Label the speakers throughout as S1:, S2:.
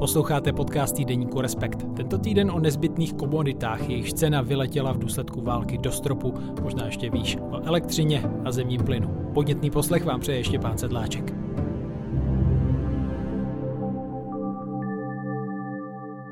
S1: Posloucháte podcast týdeníku Respekt. Tento týden o nezbytných komoditách, jejichž cena vyletěla v důsledku války do stropu, možná ještě výš, o elektřině a zemním plynu. Podnětný poslech vám přeje ještě pán Sedláček.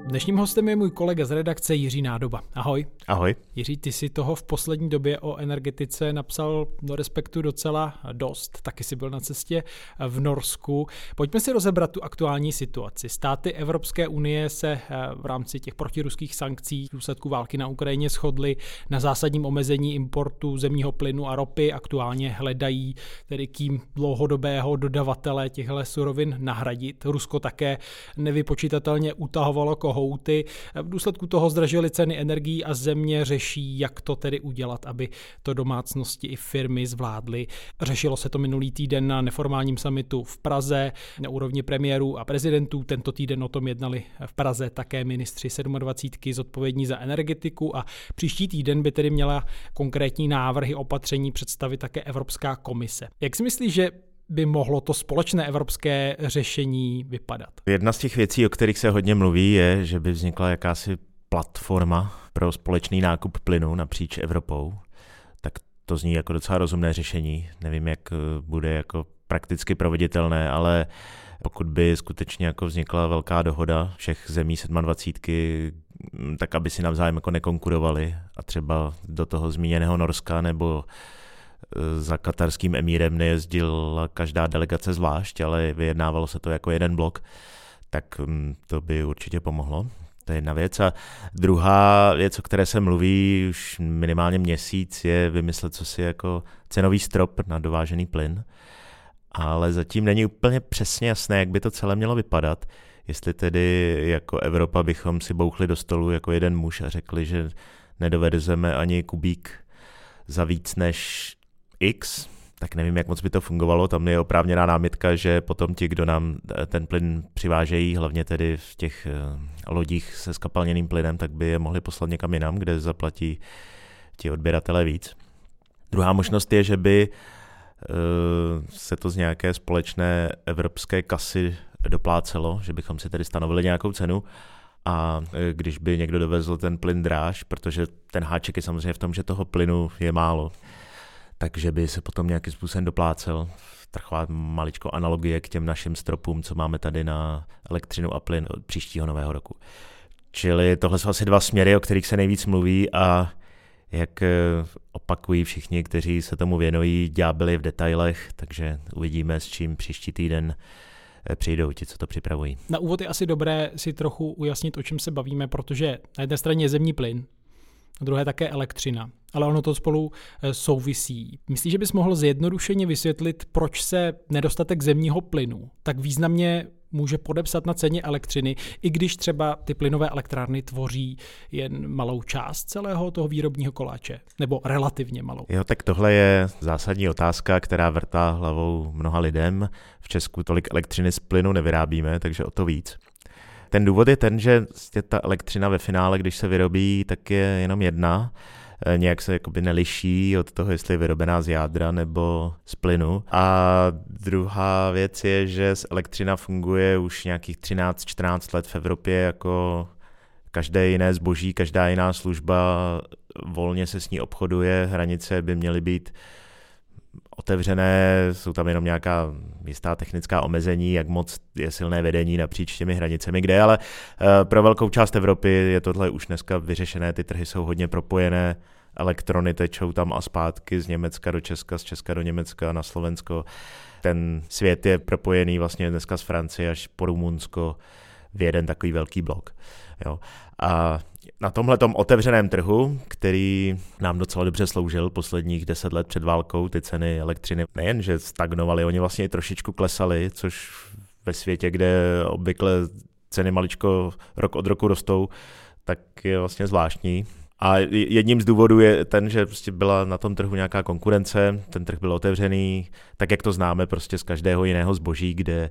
S1: Dnešním hostem je můj kolega z redakce Jiří Nádoba. Ahoj.
S2: Ahoj.
S1: Jiří, ty si toho v poslední době o energetice napsal do Respektu docela dost. Taky si byl na cestě v Norsku. Pojďme si rozebrat tu aktuální situaci. Státy Evropské unie se eh, v rámci těch protiruských sankcí v důsledku války na Ukrajině shodly na zásadním omezení importu zemního plynu a ropy. Aktuálně hledají tedy kým dlouhodobého dodavatele těchto surovin nahradit. Rusko také nevypočítatelně utahovalo koho kohouty. V důsledku toho zdražily ceny energií a země řeší, jak to tedy udělat, aby to domácnosti i firmy zvládly. Řešilo se to minulý týden na neformálním samitu v Praze na úrovni premiérů a prezidentů. Tento týden o tom jednali v Praze také ministři 27 zodpovědní za energetiku a příští týden by tedy měla konkrétní návrhy opatření představit také Evropská komise. Jak si myslíš, že by mohlo to společné evropské řešení vypadat?
S2: Jedna z těch věcí, o kterých se hodně mluví, je, že by vznikla jakási platforma pro společný nákup plynu napříč Evropou. Tak to zní jako docela rozumné řešení. Nevím, jak eh, bude jako prakticky proveditelné, ale pokud by skutečně jako vznikla velká dohoda všech zemí 27, mm, tak aby si navzájem jako nekonkurovali a třeba do toho zmíněného Norska nebo za katarským emírem nejezdila každá delegace zvlášť, ale vyjednávalo se to jako jeden blok, tak mm, to by určitě pomohlo. To je jedna věc. A druhá věc, o které se mluví už minimálně měsíc, je vymyslet co si jako cenový strop na dovážený plyn. Ale zatím není úplně přesně jasné, jak by to celé mělo vypadat. Jestli tedy jako Evropa bychom si bouchli do stolu jako jeden muž a řekli, že nedovedeme ani kubík za víc než X, tak nevím, jak moc by to fungovalo. Tam je oprávněná námitka, že potom ti, kdo nám eh, ten plyn přivážejí, hlavně tedy v těch eh, lodích se skapalněným plynem, tak by je mohli poslat někam jinam, kde zaplatí ti odběratele víc. Druhá možnost je, že by eh, se to z nějaké společné evropské kasy doplácelo, že bychom si tedy stanovili nějakou cenu a když by někdo dovezl ten plyn dráž, protože ten háček je samozřejmě v tom, že toho plynu je málo, takže by se potom nějakým způsobem doplácel. Taková maličko analogie k těm našim stropům, co máme tady na elektřinu a plyn od příštího nového roku. Čili tohle jsou asi dva směry, o kterých se nejvíc mluví a jak eh, opakují všichni, kteří se tomu věnují, ďábeli v detailech, takže uvidíme, s čím příští týden eh, přijdou ti, co to připravují.
S1: Na úvod je asi dobré si trochu ujasnit, o čem se bavíme, protože na jedné straně je zemní plyn, druhé také elektřina. Ale ono to spolu eh, souvisí. Myslíš, že bys mohl zjednodušeně vysvětlit, proč se nedostatek zemního plynu tak významně může podepsat na ceně elektřiny, i když třeba ty plynové elektrárny tvoří jen malou část celého toho výrobního koláče, nebo relativně malou.
S2: Jo, tak tohle je zásadní otázka, která vrtá hlavou mnoha lidem. V Česku tolik elektřiny z plynu nevyrábíme, takže o to víc. Ten důvod je ten, že ta elektřina ve finále, když se vyrobí, tak je jenom jedna eh, nějak se jakoby neliší od toho, jestli je vyrobená z jádra nebo z plynu. A druhá věc je, že elektřina funguje už nějakých 13-14 let v Evropě jako každé jiné zboží, každá jiná služba, volně se s ní obchoduje, hranice by měly být otevřené, jsou tam jenom nějaká jistá technická omezení, jak moc je silné vedení napříč těmi hranicemi, kde, ale eh, pro velkou část Evropy je tohle už dneska vyřešené, ty trhy jsou hodně propojené, elektrony tečou tam a zpátky z Německa do Česka, z Česka do Německa, na Slovensko. Ten svět je propojený vlastně dneska z Francie až po Rumunsko v jeden takový velký blok. Jo. A na tomhle otevřeném trhu, který nám docela dobře sloužil posledních deset let před válkou, ty ceny elektřiny nejen, že stagnovaly, oni vlastně i trošičku klesaly, což ve světě, kde obvykle ceny maličko rok od roku rostou, tak je vlastně zvláštní. A jedním z důvodů je ten, že prostě byla na tom trhu nějaká konkurence, ten trh byl otevřený, tak jak to známe prostě z každého jiného zboží, kde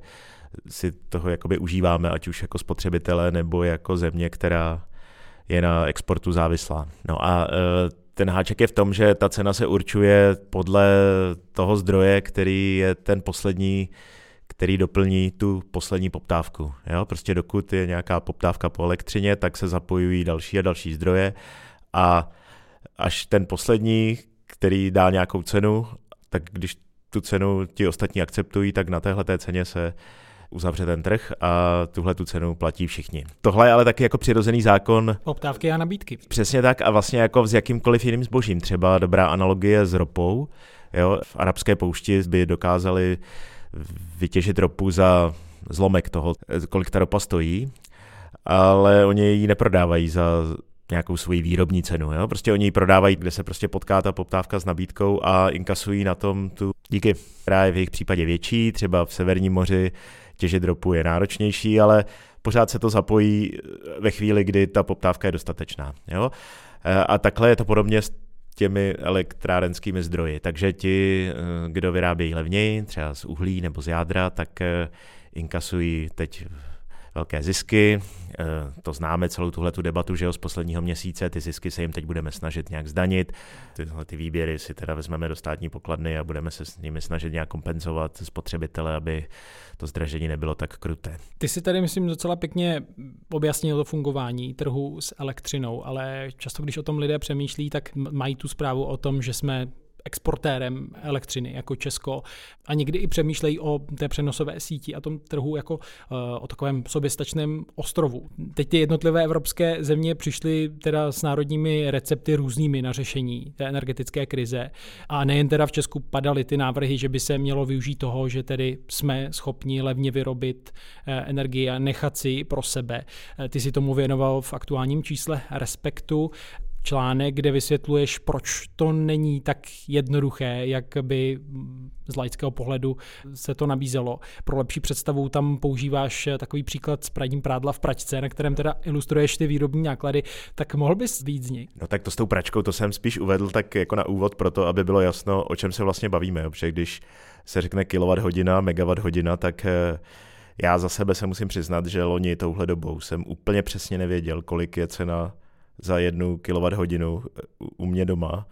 S2: si toho jakoby užíváme, ať už jako spotřebitele nebo jako země, která je na exportu závislá. No a e, ten háček je v tom, že ta cena se určuje podle toho zdroje, který je ten poslední, který doplní tu poslední poptávku. Jo? Prostě dokud je nějaká poptávka po elektřině, tak se zapojují další a další zdroje a až ten poslední, který dá nějakou cenu, tak když tu cenu ti ostatní akceptují, tak na téhle té ceně se uzavře ten trh a tuhle tu cenu platí všichni. Tohle je ale taky jako přirozený zákon.
S1: Poptávky a nabídky.
S2: Přesně tak a vlastně jako s jakýmkoliv jiným zbožím. Třeba dobrá analogie s ropou. Jo, v arabské poušti by dokázali vytěžit ropu za zlomek toho, kolik ta ropa stojí, ale oni ji neprodávají za nějakou svoji výrobní cenu. Jo? Prostě oni ji prodávají, kde se prostě potká ta poptávka s nabídkou a inkasují na tom tu díky, která je v jejich případě větší, třeba v Severním moři těžit ropu je náročnější, ale pořád se to zapojí ve chvíli, kdy ta poptávka je dostatečná. Jo? A takhle je to podobně s těmi elektrárenskými zdroji. Takže ti, kdo vyrábějí levněji, třeba z uhlí nebo z jádra, tak eh, inkasují teď velké zisky. Eh, to známe celou tuhle tu debatu, že jo, z posledního měsíce, ty zisky se jim teď budeme snažit nějak zdanit. Tyhle ty výběry si teda vezmeme do státní pokladny a budeme se s nimi snažit nějak kompenzovat spotřebitele, aby to zdražení nebylo tak kruté.
S1: Ty si tady, myslím, docela pěkně objasnil to fungování trhu s elektřinou, ale často, když o tom lidé přemýšlí, tak mají tu zprávu o tom, že jsme exportérem elektřiny jako Česko a někdy i přemýšlejí o té přenosové síti a tom trhu jako eh, o takovém soběstačném ostrovu. Teď ty jednotlivé evropské země přišly teda s národními recepty různými na řešení té energetické krize a nejen teda v Česku padaly ty návrhy, že by se mělo využít toho, že tedy jsme schopni levně vyrobit eh, energii a nechat si pro sebe. Eh, ty si tomu věnoval v aktuálním čísle Respektu článek, kde vysvětluješ, proč to není tak jednoduché, jak by z laického pohledu se to nabízelo. Pro lepší představu tam používáš takový příklad s pradím prádla v pračce, na kterém teda ilustruješ ty výrobní náklady, tak mohl bys víc z nich?
S2: No tak to s tou pračkou, to jsem spíš uvedl tak jako na úvod pro to, aby bylo jasno, o čem se vlastně bavíme, protože když se řekne kilowatt hodina, megawatt hodina, tak eh, já za sebe se musím přiznat, že loni touhle dobou jsem úplně přesně nevěděl, kolik je cena za jednu kWh u mě doma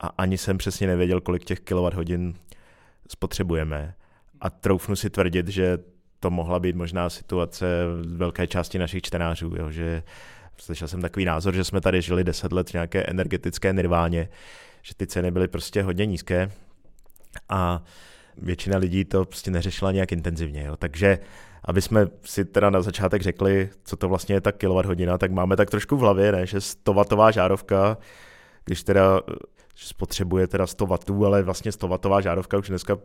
S2: a ani jsem přesně nevěděl, kolik těch kWh spotřebujeme. A troufnu si tvrdit, že to mohla být možná situace v velké části našich čtenářů, jo, že slyšel jsem takový názor, že jsme tady žili deset let v nějaké energetické nirváně, že ty ceny byly prostě hodně nízké a většina lidí to prostě neřešila nějak intenzivně. Jo. Takže aby jsme si teda na začátek řekli, co to vlastně je ta hodina, tak máme tak trošku v hlavě, ne, že 100 watová žárovka, když teda spotřebuje teda 100 W, ale vlastně 100 watová žárovka už dneska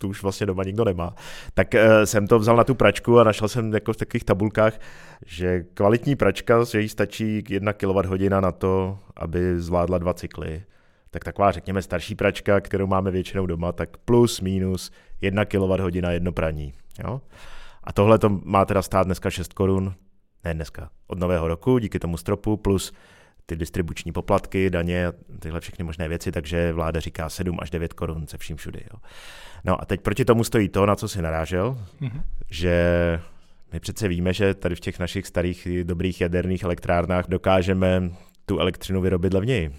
S2: tu už vlastně doma nikdo nemá. Tak uh, jsem to vzal na tu pračku a našel jsem jako v takových tabulkách, že kvalitní pračka, že jí stačí 1 kWh na to, aby zvládla dva cykly. Tak taková, řekněme, starší pračka, kterou máme většinou doma, tak plus, minus 1 kWh jedno praní. Jo? A tohle to má teda stát dneska 6 korun, ne dneska, od nového roku, díky tomu stropu, plus ty distribuční poplatky, daně, tyhle všechny možné věci, takže vláda říká 7 až 9 korun se vším všudy. Jo. No a teď proti tomu stojí to, na co si narážel, mm-hmm. že my přece víme, že tady v těch našich starých dobrých jaderných elektrárnách dokážeme tu elektřinu vyrobit levněji.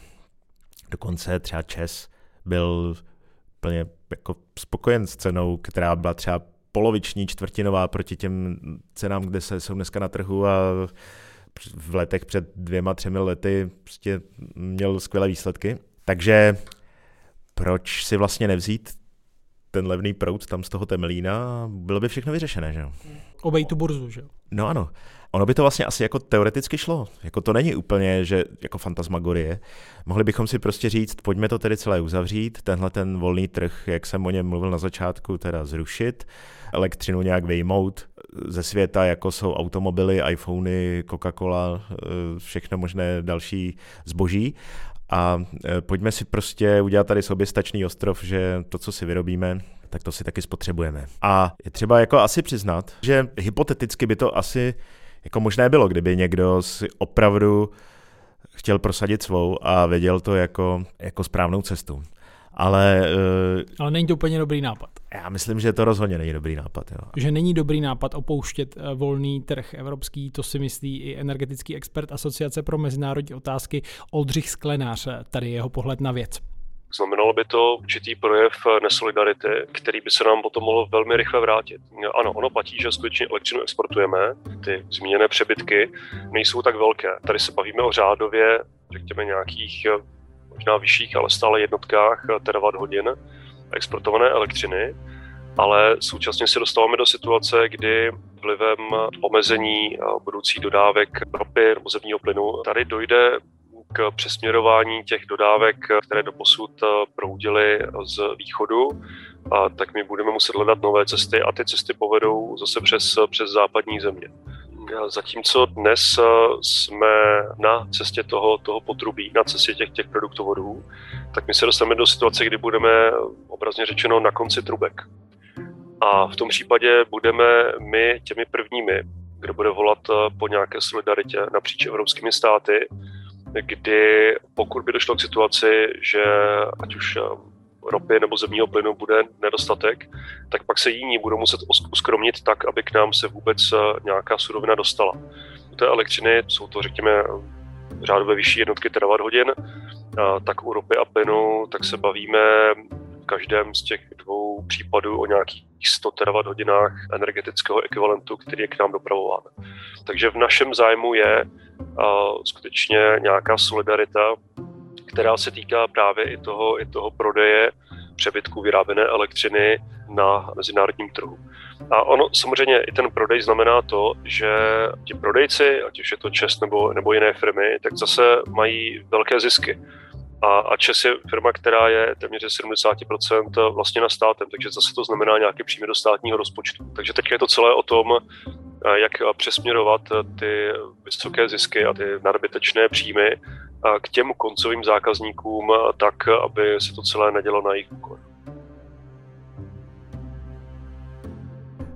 S2: Dokonce třeba Čes byl plně jako spokojen s cenou, která byla třeba poloviční, čtvrtinová proti těm cenám, kde se jsou dneska na trhu a v letech před dvěma, třemi lety prostě měl skvělé výsledky. Takže proč si vlastně nevzít ten levný prout tam z toho Temelína, bylo by všechno vyřešené, že jo?
S1: Obejít tu burzu, že jo?
S2: No ano. Ono by to vlastně asi jako teoreticky šlo. Jako to není úplně, že jako fantasmagorie. Mohli bychom si prostě říct, pojďme to tedy celé uzavřít, tenhle ten volný trh, jak jsem o něm mluvil na začátku, teda zrušit, elektřinu nějak vyjmout ze světa, jako jsou automobily, iPhony, Coca-Cola, eh, všechno možné další zboží. A eh, pojďme si prostě udělat tady soběstačný ostrov, že to, co si vyrobíme, tak to si taky spotřebujeme. A je třeba jako asi přiznat, že hypoteticky by to asi jako možné bylo, kdyby někdo si opravdu chtěl prosadit svou a věděl to jako, jako správnou cestu. Ale,
S1: uh, Ale není to úplně dobrý nápad.
S2: Já myslím, že to rozhodně není dobrý nápad. Jo.
S1: Že není dobrý nápad opouštět eh, volný trh evropský, to si myslí i energetický expert Asociace pro mezinárodní otázky Oldřich Sklenář. Tady jeho pohled na věc.
S3: Znamenalo by to určitý projev nesolidarity, který by se nám potom mohl velmi rychle vrátit. Ano, ono platí, že skutečně elektřinu exportujeme, ty zmíněné přebytky nejsou tak velké. Tady se bavíme o řádově, řekněme, nějakých možná vyšších, ale stále jednotkách terawatt hodin exportované elektřiny, ale současně se dostáváme do situace, kdy vlivem omezení budoucích dodávek ropy nebo zemního plynu tady dojde k přesměrování těch dodávek, které do posud proudily z východu, a tak my budeme muset hledat nové cesty a ty cesty povedou zase přes, přes západní země. Zatímco dnes jsme na cestě toho, toho potrubí, na cestě těch, těch produktovodů, tak my se dostaneme do situace, kdy budeme obrazně řečeno na konci trubek. A v tom případě budeme my těmi prvními, kdo bude volat po nějaké solidaritě napříč evropskými státy, kdy pokud by došlo k situaci, že ať už ropy nebo zemního plynu bude nedostatek, tak pak se jiní budou muset uskromnit tak, aby k nám se vůbec eh, nějaká surovina dostala. U té elektřiny jsou to, řekněme, řádové vyšší jednotky terawatt hodin, tak u ropy a plynu tak se bavíme v každém z těch dvou případů o nějakých 100 terawatt hodinách energetického ekvivalentu, který je k nám dopravován. Takže v našem zájmu je skutečně nějaká solidarita která se týká právě i toho, i toho prodeje přebytku vyráběné elektřiny na mezinárodním trhu. A ono samozřejmě i ten prodej znamená to, že ti prodejci, ať už je to ČES nebo, nebo jiné firmy, tak zase mají velké zisky. A, a ČES je firma, která je téměř 70% vlastně na státem, takže zase to znamená nějaké příjmy do státního rozpočtu. Takže teď je to celé o tom, jak přesměrovat ty vysoké zisky a ty nadbytečné příjmy k těm koncovým zákazníkům tak, aby se to celé nedělo na jejich úkor.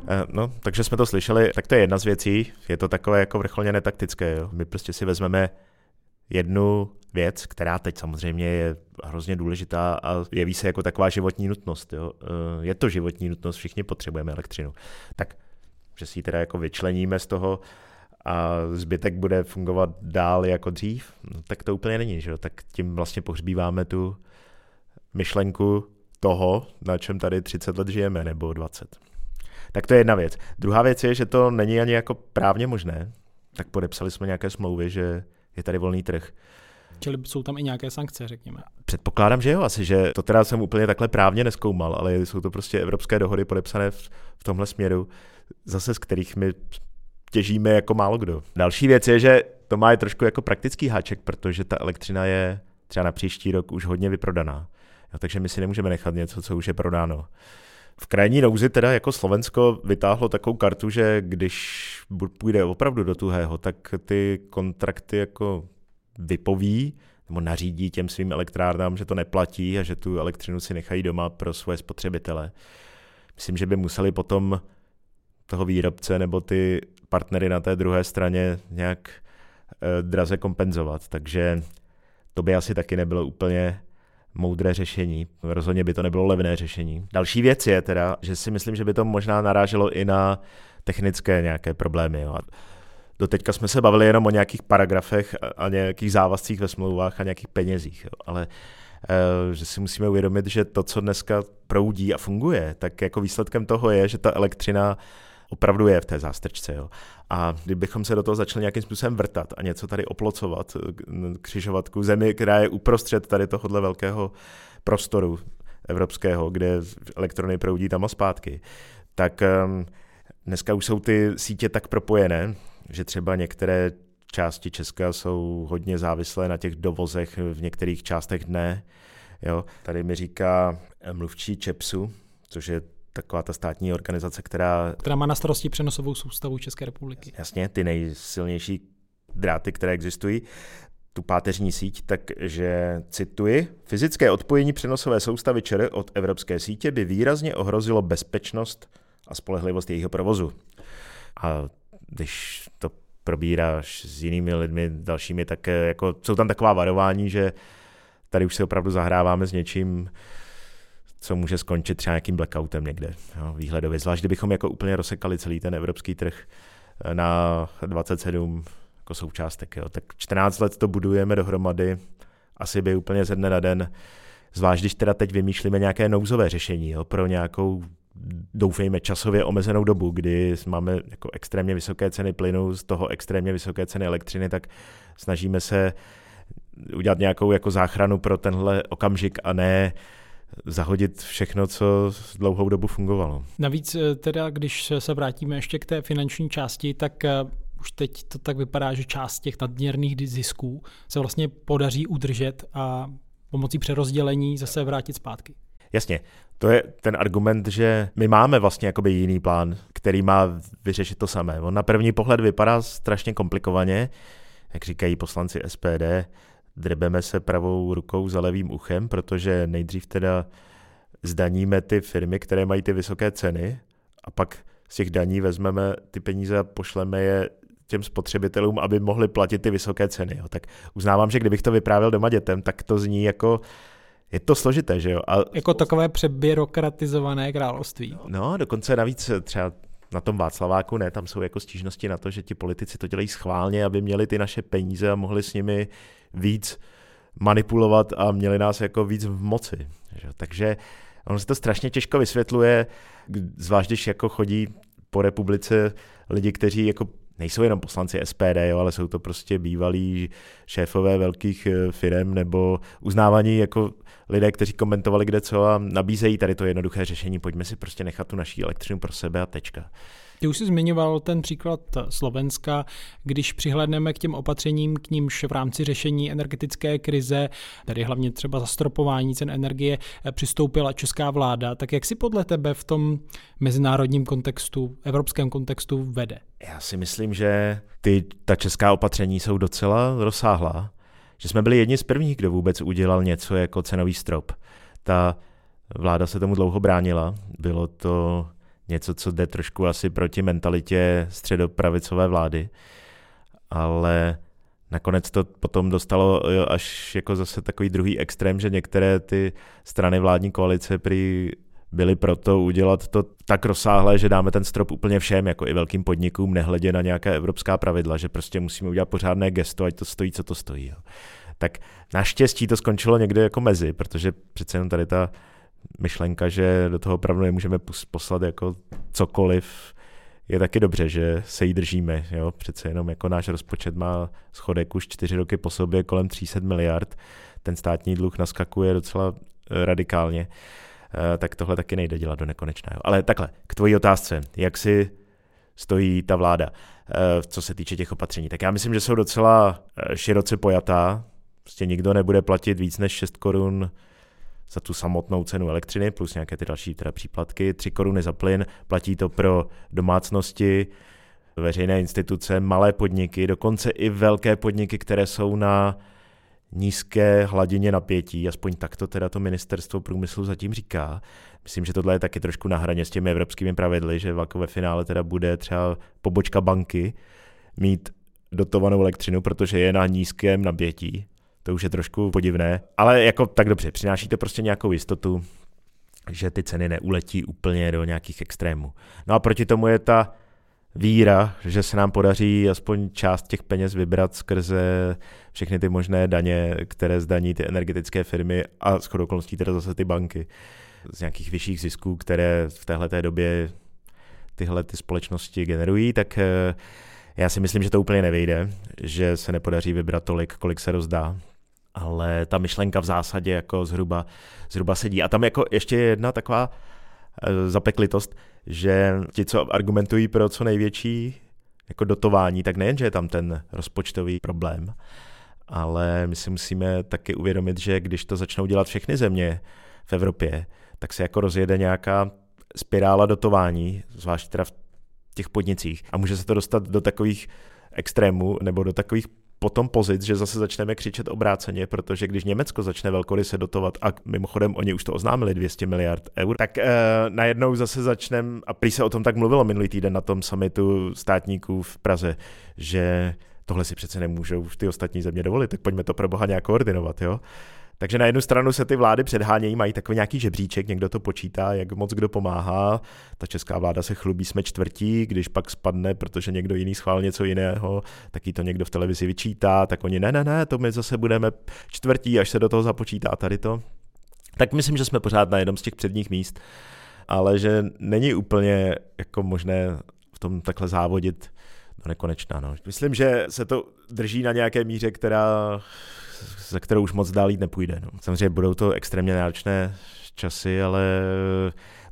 S2: Eh, no, takže jsme to slyšeli, tak to je jedna z věcí, je to takové jako vrcholně netaktické. Jo. My prostě si vezmeme jednu věc, která teď samozřejmě je hrozně důležitá a jeví se jako taková životní nutnost. Jo. Eh, je to životní nutnost, všichni potřebujeme elektřinu. Tak, že si ji teda jako vyčleníme z toho a zbytek bude fungovat dál jako dřív, no, tak to úplně není, že tak tím vlastně pohřbíváme tu myšlenku toho, na čem tady 30 let žijeme, nebo 20. Tak to je jedna věc. Druhá věc je, že to není ani jako právně možné, tak podepsali jsme nějaké smlouvy, že je tady volný trh.
S1: Čili jsou tam i nějaké sankce, řekněme.
S2: Předpokládám, že jo, asi, že to teda jsem úplně takhle právně neskoumal, ale jsou to prostě evropské dohody podepsané v, v tomhle směru, zase z kterých my těžíme jako málo kdo. Další věc je, že to má je trošku jako praktický háček, protože ta elektřina je třeba na příští rok už hodně vyprodaná. Jo, takže my si nemůžeme nechat něco, co už je prodáno. V krajní nouzi teda jako Slovensko vytáhlo takovou kartu, že když půjde opravdu do tuhého, tak ty kontrakty jako vypoví nebo nařídí těm svým elektrárnám, že to neplatí a že tu elektřinu si nechají doma pro svoje spotřebitele. Myslím, že by museli potom toho výrobce nebo ty partnery na té druhé straně nějak eh, draze kompenzovat. Takže to by asi taky nebylo úplně moudré řešení. Rozhodně by to nebylo levné řešení. Další věc je teda, že si myslím, že by to možná naráželo i na technické nějaké problémy. Jo. Do teďka jsme se bavili jenom o nějakých paragrafech a nějakých závazcích ve smlouvách a nějakých penězích, jo. ale eh, že si musíme uvědomit, že to, co dneska proudí a funguje, tak jako výsledkem toho je, že ta elektřina opravdu je v té zástrčce. Jo. A kdybychom se do toho začali nějakým způsobem vrtat a něco tady oplocovat, křižovatku zemi, která je uprostřed tady tohohle velkého prostoru evropského, kde elektrony proudí tam a zpátky, tak um, dneska už jsou ty sítě tak propojené, že třeba některé části Česka jsou hodně závislé na těch dovozech v některých částech dne. Jo. Tady mi říká mluvčí ČEPSu, což je taková ta státní organizace, která...
S1: Která má na starosti přenosovou soustavu České republiky.
S2: Jasně, ty nejsilnější dráty, které existují, tu páteřní síť, takže cituji, fyzické odpojení přenosové soustavy ČR od evropské sítě by výrazně ohrozilo bezpečnost a spolehlivost jejího provozu. A když to probíráš s jinými lidmi, dalšími, tak jako, jsou tam taková varování, že tady už se opravdu zahráváme s něčím, co může skončit třeba nějakým blackoutem někde jo, výhledově. Zvlášť kdybychom jako úplně rozsekali celý ten evropský trh eh, na 27 jako součástek. Jo. Tak 14 let to budujeme dohromady, asi by úplně ze dne na den Zvlášť, když teda teď vymýšlíme nějaké nouzové řešení jo, pro nějakou doufejme časově omezenou dobu, kdy máme jako extrémně vysoké ceny plynu, z toho extrémně vysoké ceny elektřiny, tak snažíme se udělat nějakou jako záchranu pro tenhle okamžik a ne zahodit všechno, co dlouhou dobu fungovalo.
S1: Navíc eh, teda, když se vrátíme ještě k té finanční části, tak eh, už teď to tak vypadá, že část těch nadměrných zisků se vlastně podaří udržet a pomocí přerozdělení zase vrátit zpátky.
S2: Jasně, to je ten argument, že my máme vlastně jakoby jiný plán, který má vyřešit to samé. On na první pohled vypadá strašně komplikovaně, jak říkají poslanci SPD, drbeme se pravou rukou za levým uchem, protože nejdřív teda zdaníme ty firmy, které mají ty vysoké ceny a pak z těch daní vezmeme ty peníze a pošleme je těm spotřebitelům, aby mohli platit ty vysoké ceny. Tak uznávám, že kdybych to vyprávěl doma dětem, tak to zní jako je to složité, že jo? A...
S1: Jako takové přebyrokratizované království.
S2: No, dokonce navíc třeba na tom Václaváku ne, tam jsou jako stížnosti na to, že ti politici to dělají schválně, aby měli ty naše peníze a mohli s nimi víc manipulovat a měli nás jako víc v moci. Že? Takže ono se to strašně těžko vysvětluje, zvlášť když jako chodí po republice lidi, kteří jako nejsou jenom poslanci SPD, jo, ale jsou to prostě bývalí šéfové velkých eh, firm nebo uznávaní jako lidé, kteří komentovali kde co a nabízejí tady to jednoduché řešení. Pojďme si prostě nechat tu naší elektřinu pro sebe a tečka.
S1: Ty už jsi zmiňoval ten příklad Slovenska, když přihledneme k těm opatřením, k nímž v rámci řešení energetické krize, tedy hlavně třeba zastropování cen energie, přistoupila česká vláda, tak jak si podle tebe v tom mezinárodním kontextu, evropském kontextu vede?
S2: Já si myslím, že ty, ta česká opatření jsou docela rozsáhlá, že jsme byli jedni z prvních, kdo vůbec udělal něco jako cenový strop. Ta vláda se tomu dlouho bránila, bylo to něco, co jde trošku asi proti mentalitě středopravicové vlády, ale nakonec to potom dostalo až jako zase takový druhý extrém, že některé ty strany vládní koalice prý byli proto udělat to tak rozsáhlé, že dáme ten strop úplně všem, jako i velkým podnikům, nehledě na nějaké evropská pravidla, že prostě musíme udělat pořádné gesto, ať to stojí, co to stojí. Jo. Tak naštěstí to skončilo někde jako mezi, protože přece jenom tady ta myšlenka, že do toho opravdu nemůžeme poslat jako cokoliv, je taky dobře, že se jí držíme. Jo? Přece jenom jako náš rozpočet má schodek už čtyři roky po sobě kolem 300 miliard, ten státní dluh naskakuje docela eh, radikálně, eh, tak tohle taky nejde dělat do nekonečného. Ale takhle, k tvojí otázce, jak si stojí ta vláda, eh, co se týče těch opatření. Tak já myslím, že jsou docela široce pojatá. Prostě nikdo nebude platit víc než 6 korun za tu samotnou cenu elektřiny, plus nějaké ty další teda příplatky, 3 koruny za plyn, platí to pro domácnosti, veřejné instituce, malé podniky, dokonce i velké podniky, které jsou na nízké hladině napětí, aspoň tak to teda to ministerstvo průmyslu zatím říká. Myslím, že tohle je taky trošku na hraně s těmi evropskými pravidly, že ve finále teda bude třeba pobočka banky mít dotovanou elektřinu, protože je na nízkém napětí, to už je trošku podivné. Ale jako tak dobře, přináší to prostě nějakou jistotu, že ty ceny neuletí úplně do nějakých extrémů. No a proti tomu je ta víra, že se nám podaří aspoň část těch peněz vybrat skrze všechny ty možné daně, které zdaní ty energetické firmy a s okolností teda zase ty banky z nějakých vyšších zisků, které v téhle době tyhle ty společnosti generují, tak eh, já si myslím, že to úplně nevejde, že se nepodaří vybrat tolik, kolik se rozdá ale ta myšlenka v zásadě jako zhruba, zhruba sedí. A tam jako ještě jedna taková e, zapeklitost, že ti, co argumentují pro co největší jako dotování, tak nejen, že je tam ten rozpočtový problém, ale my si musíme taky uvědomit, že když to začnou dělat všechny země v Evropě, tak se jako rozjede nějaká spirála dotování, zvlášť teda v těch podnicích. A může se to dostat do takových extrémů nebo do takových potom pozit, že zase začneme křičet obráceně, protože když Německo začne velkoryse dotovat, a mimochodem oni už to oznámili 200 miliard eur, tak e, najednou zase začneme, a prý se o tom tak mluvilo minulý týden na tom summitu státníků v Praze, že tohle si přece nemůžou ty ostatní země dovolit, tak pojďme to pro boha nějak koordinovat, jo. Takže na jednu stranu se ty vlády předhánějí, mají takový nějaký žebříček, někdo to počítá, jak moc kdo pomáhá. Ta česká vláda se chlubí, jsme čtvrtí, když pak spadne, protože někdo jiný schvál něco jiného, tak jí to někdo v televizi vyčítá, tak oni ne, ne, ne, to my zase budeme čtvrtí, až se do toho započítá tady to. tak myslím, že jsme pořád na jednom z těch předních míst, ale že není úplně jako možné v tom takhle závodit do nekonečna. No. Myslím, že se to drží na nějaké míře, která, za kterou už moc dál jít nepůjde. No. Samozřejmě budou to extrémně náročné časy, ale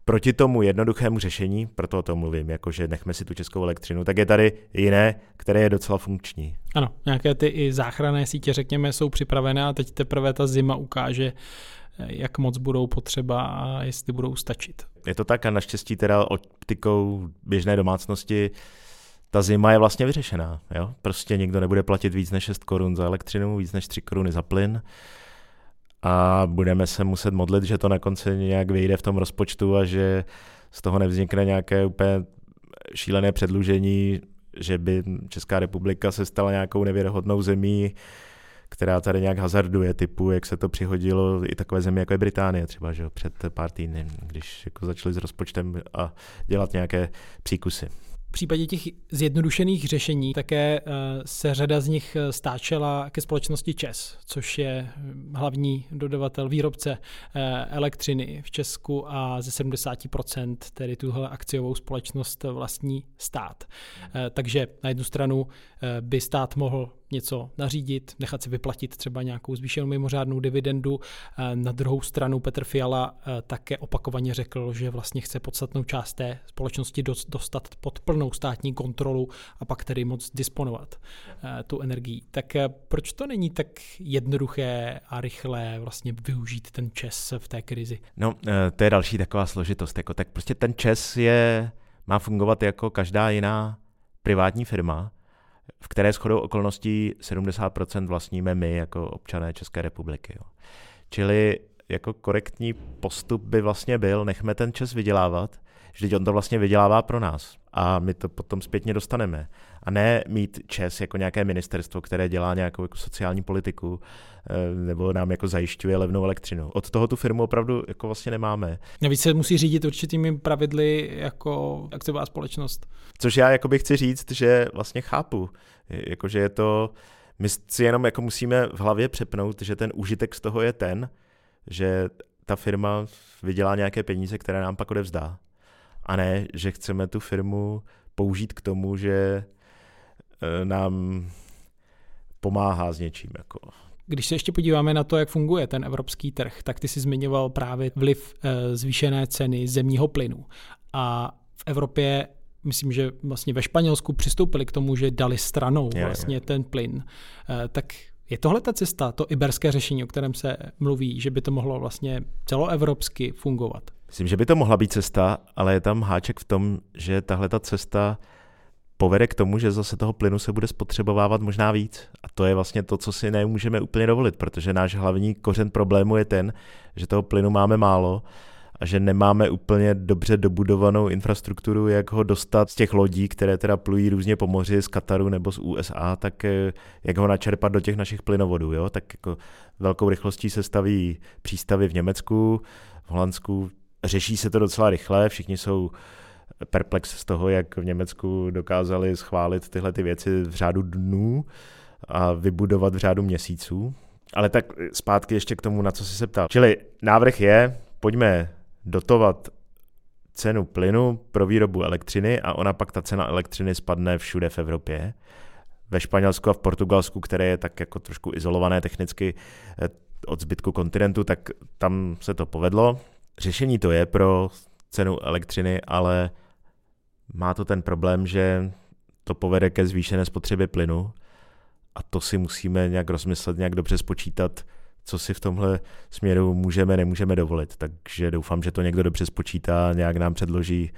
S2: proti tomu jednoduchému řešení, proto o tom mluvím, jakože nechme si tu českou elektřinu, tak je tady jiné, které je docela funkční.
S1: Ano, nějaké ty i záchranné sítě, řekněme, jsou připravené a teď teprve ta zima ukáže, jak moc budou potřeba a jestli budou stačit.
S2: Je to tak a naštěstí teda optikou běžné domácnosti ta zima je vlastně vyřešená. Jo? Prostě nikdo nebude platit víc než 6 korun za elektřinu, víc než 3 koruny za plyn a budeme se muset modlit, že to na konci nějak vyjde v tom rozpočtu a že z toho nevznikne nějaké úplně šílené předlužení, že by Česká republika se stala nějakou nevěrohodnou zemí, která tady nějak hazarduje, typu, jak se to přihodilo i takové země, jako je Británie třeba, že před pár týdny, když jako začali s rozpočtem a dělat nějaké příkusy
S1: případě těch zjednodušených řešení také eh, se řada z nich eh, stáčela ke společnosti ČES, což je hm, hlavní dodavatel, výrobce eh, elektřiny v Česku a ze 70% tedy tuhle akciovou společnost vlastní stát. Takže na jednu stranu by stát mohl něco nařídit, nechat si vyplatit třeba nějakou zvýšenou mimořádnou dividendu. Eh, na druhou stranu Petr Fiala eh, také opakovaně řekl, že vlastně chce podstatnou část té společnosti dostat pod plnou státní kontrolu a pak tedy moc disponovat eh, tu energií. Tak proč to není tak jednoduché a rychlé vlastně využít ten čes v té krizi?
S2: No, to je další taková složitost. Jako, tak prostě ten čes je, má fungovat jako každá jiná privátní firma, v které shodou okolností 70% vlastníme my jako občané České republiky. Jo. Čili jako korektní postup by vlastně byl, nechme ten čas vydělávat, vždyť on to vlastně vydělává pro nás a my to potom zpětně dostaneme. A ne mít ČES jako nějaké ministerstvo, které dělá nějakou jako sociální politiku eh, nebo nám jako zajišťuje levnou elektřinu. Od toho tu firmu opravdu jako vlastně nemáme.
S1: Navíc se musí řídit určitými pravidly jako akciová společnost.
S2: Což já jako bych chci říct, že vlastně chápu. Jakože je to, my si jenom jako musíme v hlavě přepnout, že ten užitek z toho je ten, že ta firma vydělá nějaké peníze, které nám pak odevzdá a ne, že chceme tu firmu použít k tomu, že e, nám pomáhá s něčím. Jako.
S1: Když se ještě podíváme na to, jak funguje ten evropský trh, tak ty si zmiňoval právě vliv e, zvýšené ceny zemního plynu. A v Evropě myslím, že vlastně ve Španělsku přistoupili k tomu, že dali stranou vlastně ten plyn. E, tak je tohle ta cesta, to iberské řešení, o kterém se mluví, že by to mohlo vlastně celoevropsky fungovat?
S2: Myslím, že by to mohla být cesta, ale je tam háček v tom, že tahle ta cesta povede k tomu, že zase toho plynu se bude spotřebovávat možná víc. A to je vlastně to, co si nemůžeme úplně dovolit, protože náš hlavní kořen problému je ten, že toho plynu máme málo a že nemáme úplně dobře dobudovanou infrastrukturu, jak ho dostat z těch lodí, které teda plují různě po moři z Kataru nebo z USA, tak eh, jak ho načerpat do těch našich plynovodů. Jo? Tak jako velkou rychlostí se staví přístavy v Německu, v Holandsku řeší se to docela rychle, všichni jsou perplex z toho, jak v Německu dokázali schválit tyhle ty věci v řádu dnů a vybudovat v řádu měsíců. Ale tak zpátky ještě k tomu, na co jsi se ptal. Čili návrh je, pojďme dotovat cenu plynu pro výrobu elektřiny a ona pak ta cena elektřiny spadne všude v Evropě. Ve Španělsku a v Portugalsku, které je tak jako trošku izolované technicky eh, od zbytku kontinentu, tak tam se to povedlo. Řešení to je pro cenu elektřiny, ale má to ten problém, že to povede ke zvýšené spotřebě plynu a to si musíme nějak rozmyslet, nějak dobře spočítat, co si v tomhle směru můžeme, nemůžeme dovolit. Takže doufám, že to někdo dobře spočítá, nějak nám předloží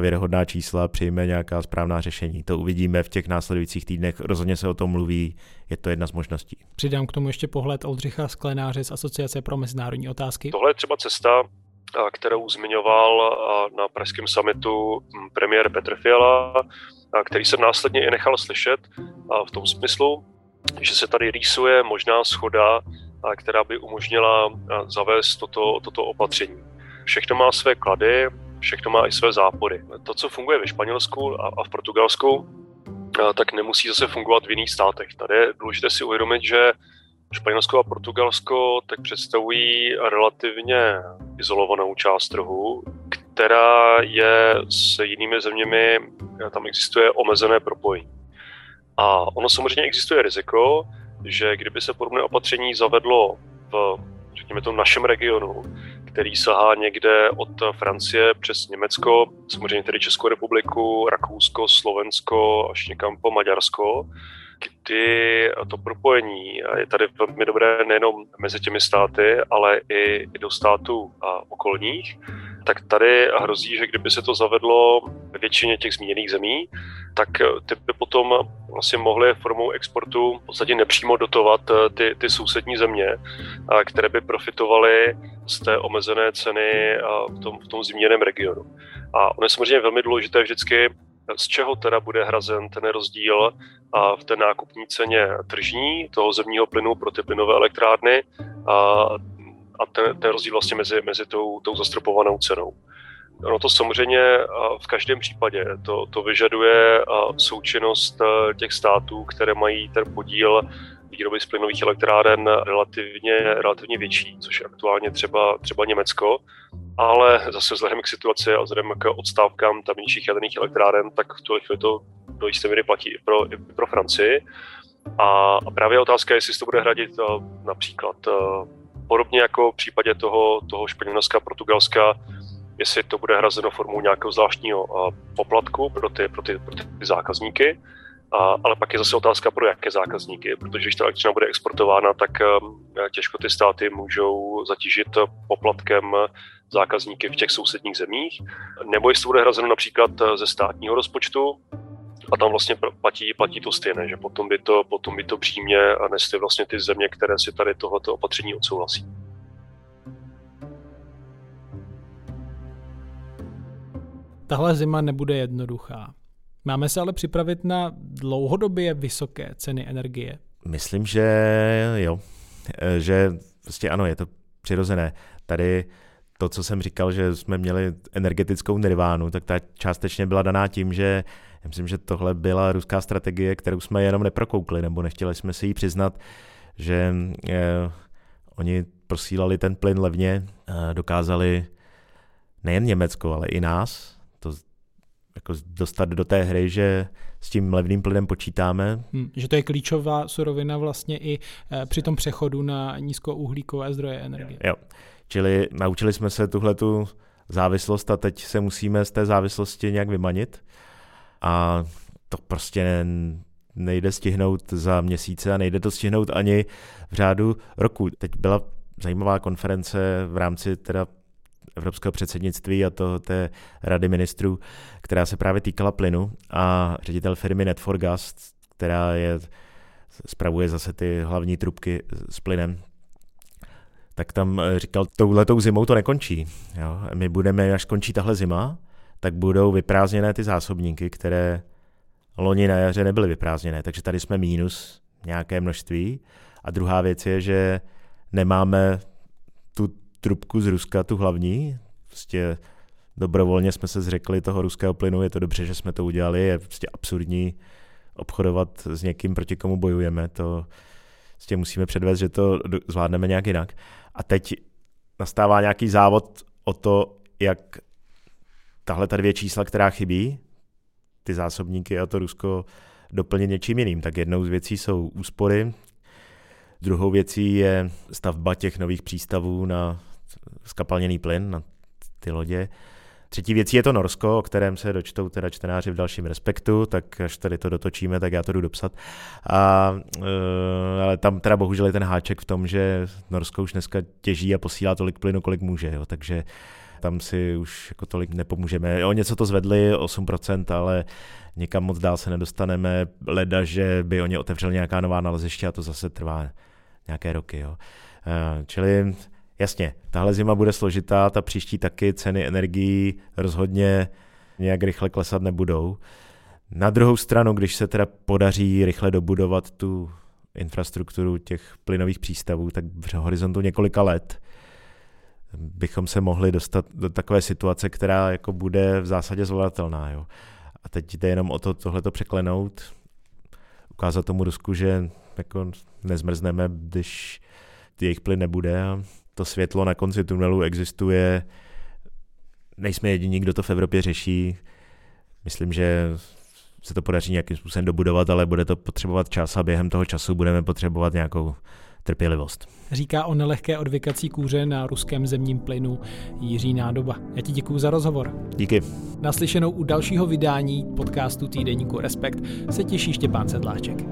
S2: věrohodná čísla, přijme nějaká správná řešení. To uvidíme v těch následujících týdnech, rozhodně se o tom mluví, je to jedna z možností.
S1: Přidám k tomu ještě pohled Oldřicha Sklenáře z Asociace pro mezinárodní otázky.
S3: Tohle je třeba cesta, kterou zmiňoval na pražském summitu premiér Petr Fiala, který jsem následně i nechal slyšet v tom smyslu, že se tady rýsuje možná schoda, která by umožnila zavést toto, toto opatření. Všechno má své klady, všechno má i své zápory. To, co funguje ve Španělsku a v Portugalsku, tak nemusí zase fungovat v jiných státech. Tady je důležité si uvědomit, že Španělsko a Portugalsko tak představují relativně izolovanou část trhu, která je s jinými zeměmi, tam existuje omezené propojení. A ono samozřejmě existuje riziko, že kdyby se podobné opatření zavedlo v, řekněme to, našem regionu, který sahá někde od Francie přes Německo, samozřejmě tedy Českou republiku, Rakousko, Slovensko až někam po Maďarsko, kdy to propojení je tady velmi dobré nejenom mezi těmi státy, ale i, do států okolních, tak tady hrozí, že kdyby se to zavedlo ve většině těch zmíněných zemí, tak ty by potom vlastně mohly formou exportu v podstatě nepřímo dotovat eh, ty, ty sousední země, které by profitovaly z té omezené ceny v tom, v tom zmíněném regionu. A ono je samozřejmě velmi důležité vždycky z čeho teda bude hrazen ten rozdíl v té nákupní ceně tržní toho zemního plynu pro ty plynové elektrárny a, a ten, ten rozdíl vlastně mezi, mezi tou, tou zastropovanou cenou. Ono to samozřejmě v každém případě to, to vyžaduje součinnost těch států, které mají ten podíl výroby z plynových elektráren relativně, relativně větší, což je aktuálně třeba, třeba Německo. Ale zase vzhledem k situaci a vzhledem k odstávkám tamnějších jaderných elektráren, tak v tuhle chvíli to do jisté míry platí i pro, i pro Francii. A, právě otázka je, jestli to bude hradit například podobně jako v případě toho, toho Španělska, Portugalska, jestli to bude hrazeno formou nějakého zvláštního poplatku pro ty, pro ty, pro ty zákazníky, a, ale pak je zase otázka pro jaké zákazníky, protože když ta elektřina bude exportována, tak um, těžko ty státy můžou zatížit poplatkem zákazníky v těch sousedních zemích. Nebo jestli to bude hrazeno například ze státního rozpočtu, a tam vlastně platí, platí to stejné, že potom by to, potom by to přímě nesly vlastně ty země, které si tady tohoto opatření odsouhlasí.
S1: Tahle zima nebude jednoduchá. Máme se ale připravit na dlouhodobě vysoké ceny energie.
S2: Myslím, že jo. E, že prostě ano, je to přirozené. Tady to, co jsem říkal, že jsme měli energetickou nirvánu, tak ta částečně byla daná tím, že já myslím, že tohle byla ruská strategie, kterou jsme jenom neprokoukli, nebo nechtěli jsme si ji přiznat, že eh, oni prosílali ten plyn levně, eh, dokázali nejen Německo, ale i nás jako dostat do té hry, že s tím levným plynem počítáme.
S1: Hmm, že to je klíčová surovina vlastně i eh, při tom přechodu na nízkouhlíkové zdroje energie.
S2: Jo, čili naučili jsme se tuhle tu závislost a teď se musíme z té závislosti nějak vymanit a to prostě nejde stihnout za měsíce a nejde to stihnout ani v řádu roku. Teď byla zajímavá konference v rámci teda evropského předsednictví a to té rady ministrů, která se právě týkala plynu a ředitel firmy Net4Gas, která je, spravuje zase ty hlavní trubky s plynem, tak tam říkal, touhletou zimou to nekončí. Jo? My budeme, až končí tahle zima, tak budou vyprázdněné ty zásobníky, které loni na jaře nebyly vyprázdněné. Takže tady jsme mínus nějaké množství. A druhá věc je, že nemáme trubku z Ruska, tu hlavní. Prostě dobrovolně jsme se zřekli toho ruského plynu, je to dobře, že jsme to udělali, je prostě absurdní obchodovat s někým, proti komu bojujeme, to prostě musíme předvést, že to zvládneme nějak jinak. A teď nastává nějaký závod o to, jak tahle ta dvě čísla, která chybí, ty zásobníky a to Rusko doplnit něčím jiným. Tak jednou z věcí jsou úspory, druhou věcí je stavba těch nových přístavů na skapalněný plyn, na ty lodě. Třetí věcí je to Norsko, o kterém se dočtou teda čtenáři v dalším respektu, tak až tady to dotočíme, tak já to jdu dopsat. A, e, ale tam teda bohužel je ten háček v tom, že Norsko už dneska těží a posílá tolik plynu, kolik může, jo, takže tam si už jako tolik nepomůžeme. O něco to zvedli, 8%, ale někam moc dál se nedostaneme. Leda, že by oni otevřeli nějaká nová naleziště a to zase trvá nějaké roky. Jo. Eh, čili jasně, tahle zima bude složitá, ta příští taky, ceny energií rozhodně nějak rychle klesat nebudou. Na druhou stranu, když se teda podaří rychle dobudovat tu infrastrukturu těch plynových přístavů, tak v horizontu několika let bychom se mohli dostat do takové situace, která jako bude v zásadě zvladatelná. Jo. A teď jde jenom o to tohleto překlenout, ukázat tomu Rusku, že jako nezmrzneme, když jejich plyn nebude a to světlo na konci tunelu existuje. Nejsme jediní, kdo to v Evropě řeší. Myslím, že se to podaří nějakým způsobem dobudovat, ale bude to potřebovat čas a během toho času budeme potřebovat nějakou trpělivost.
S1: Říká o nelehké odvykací kůře na ruském zemním plynu Jiří Nádoba. Já ti děkuji za rozhovor.
S2: Díky.
S1: Naslyšenou u dalšího vydání podcastu Týdeníku Respekt se těší Štěpán Sedláček.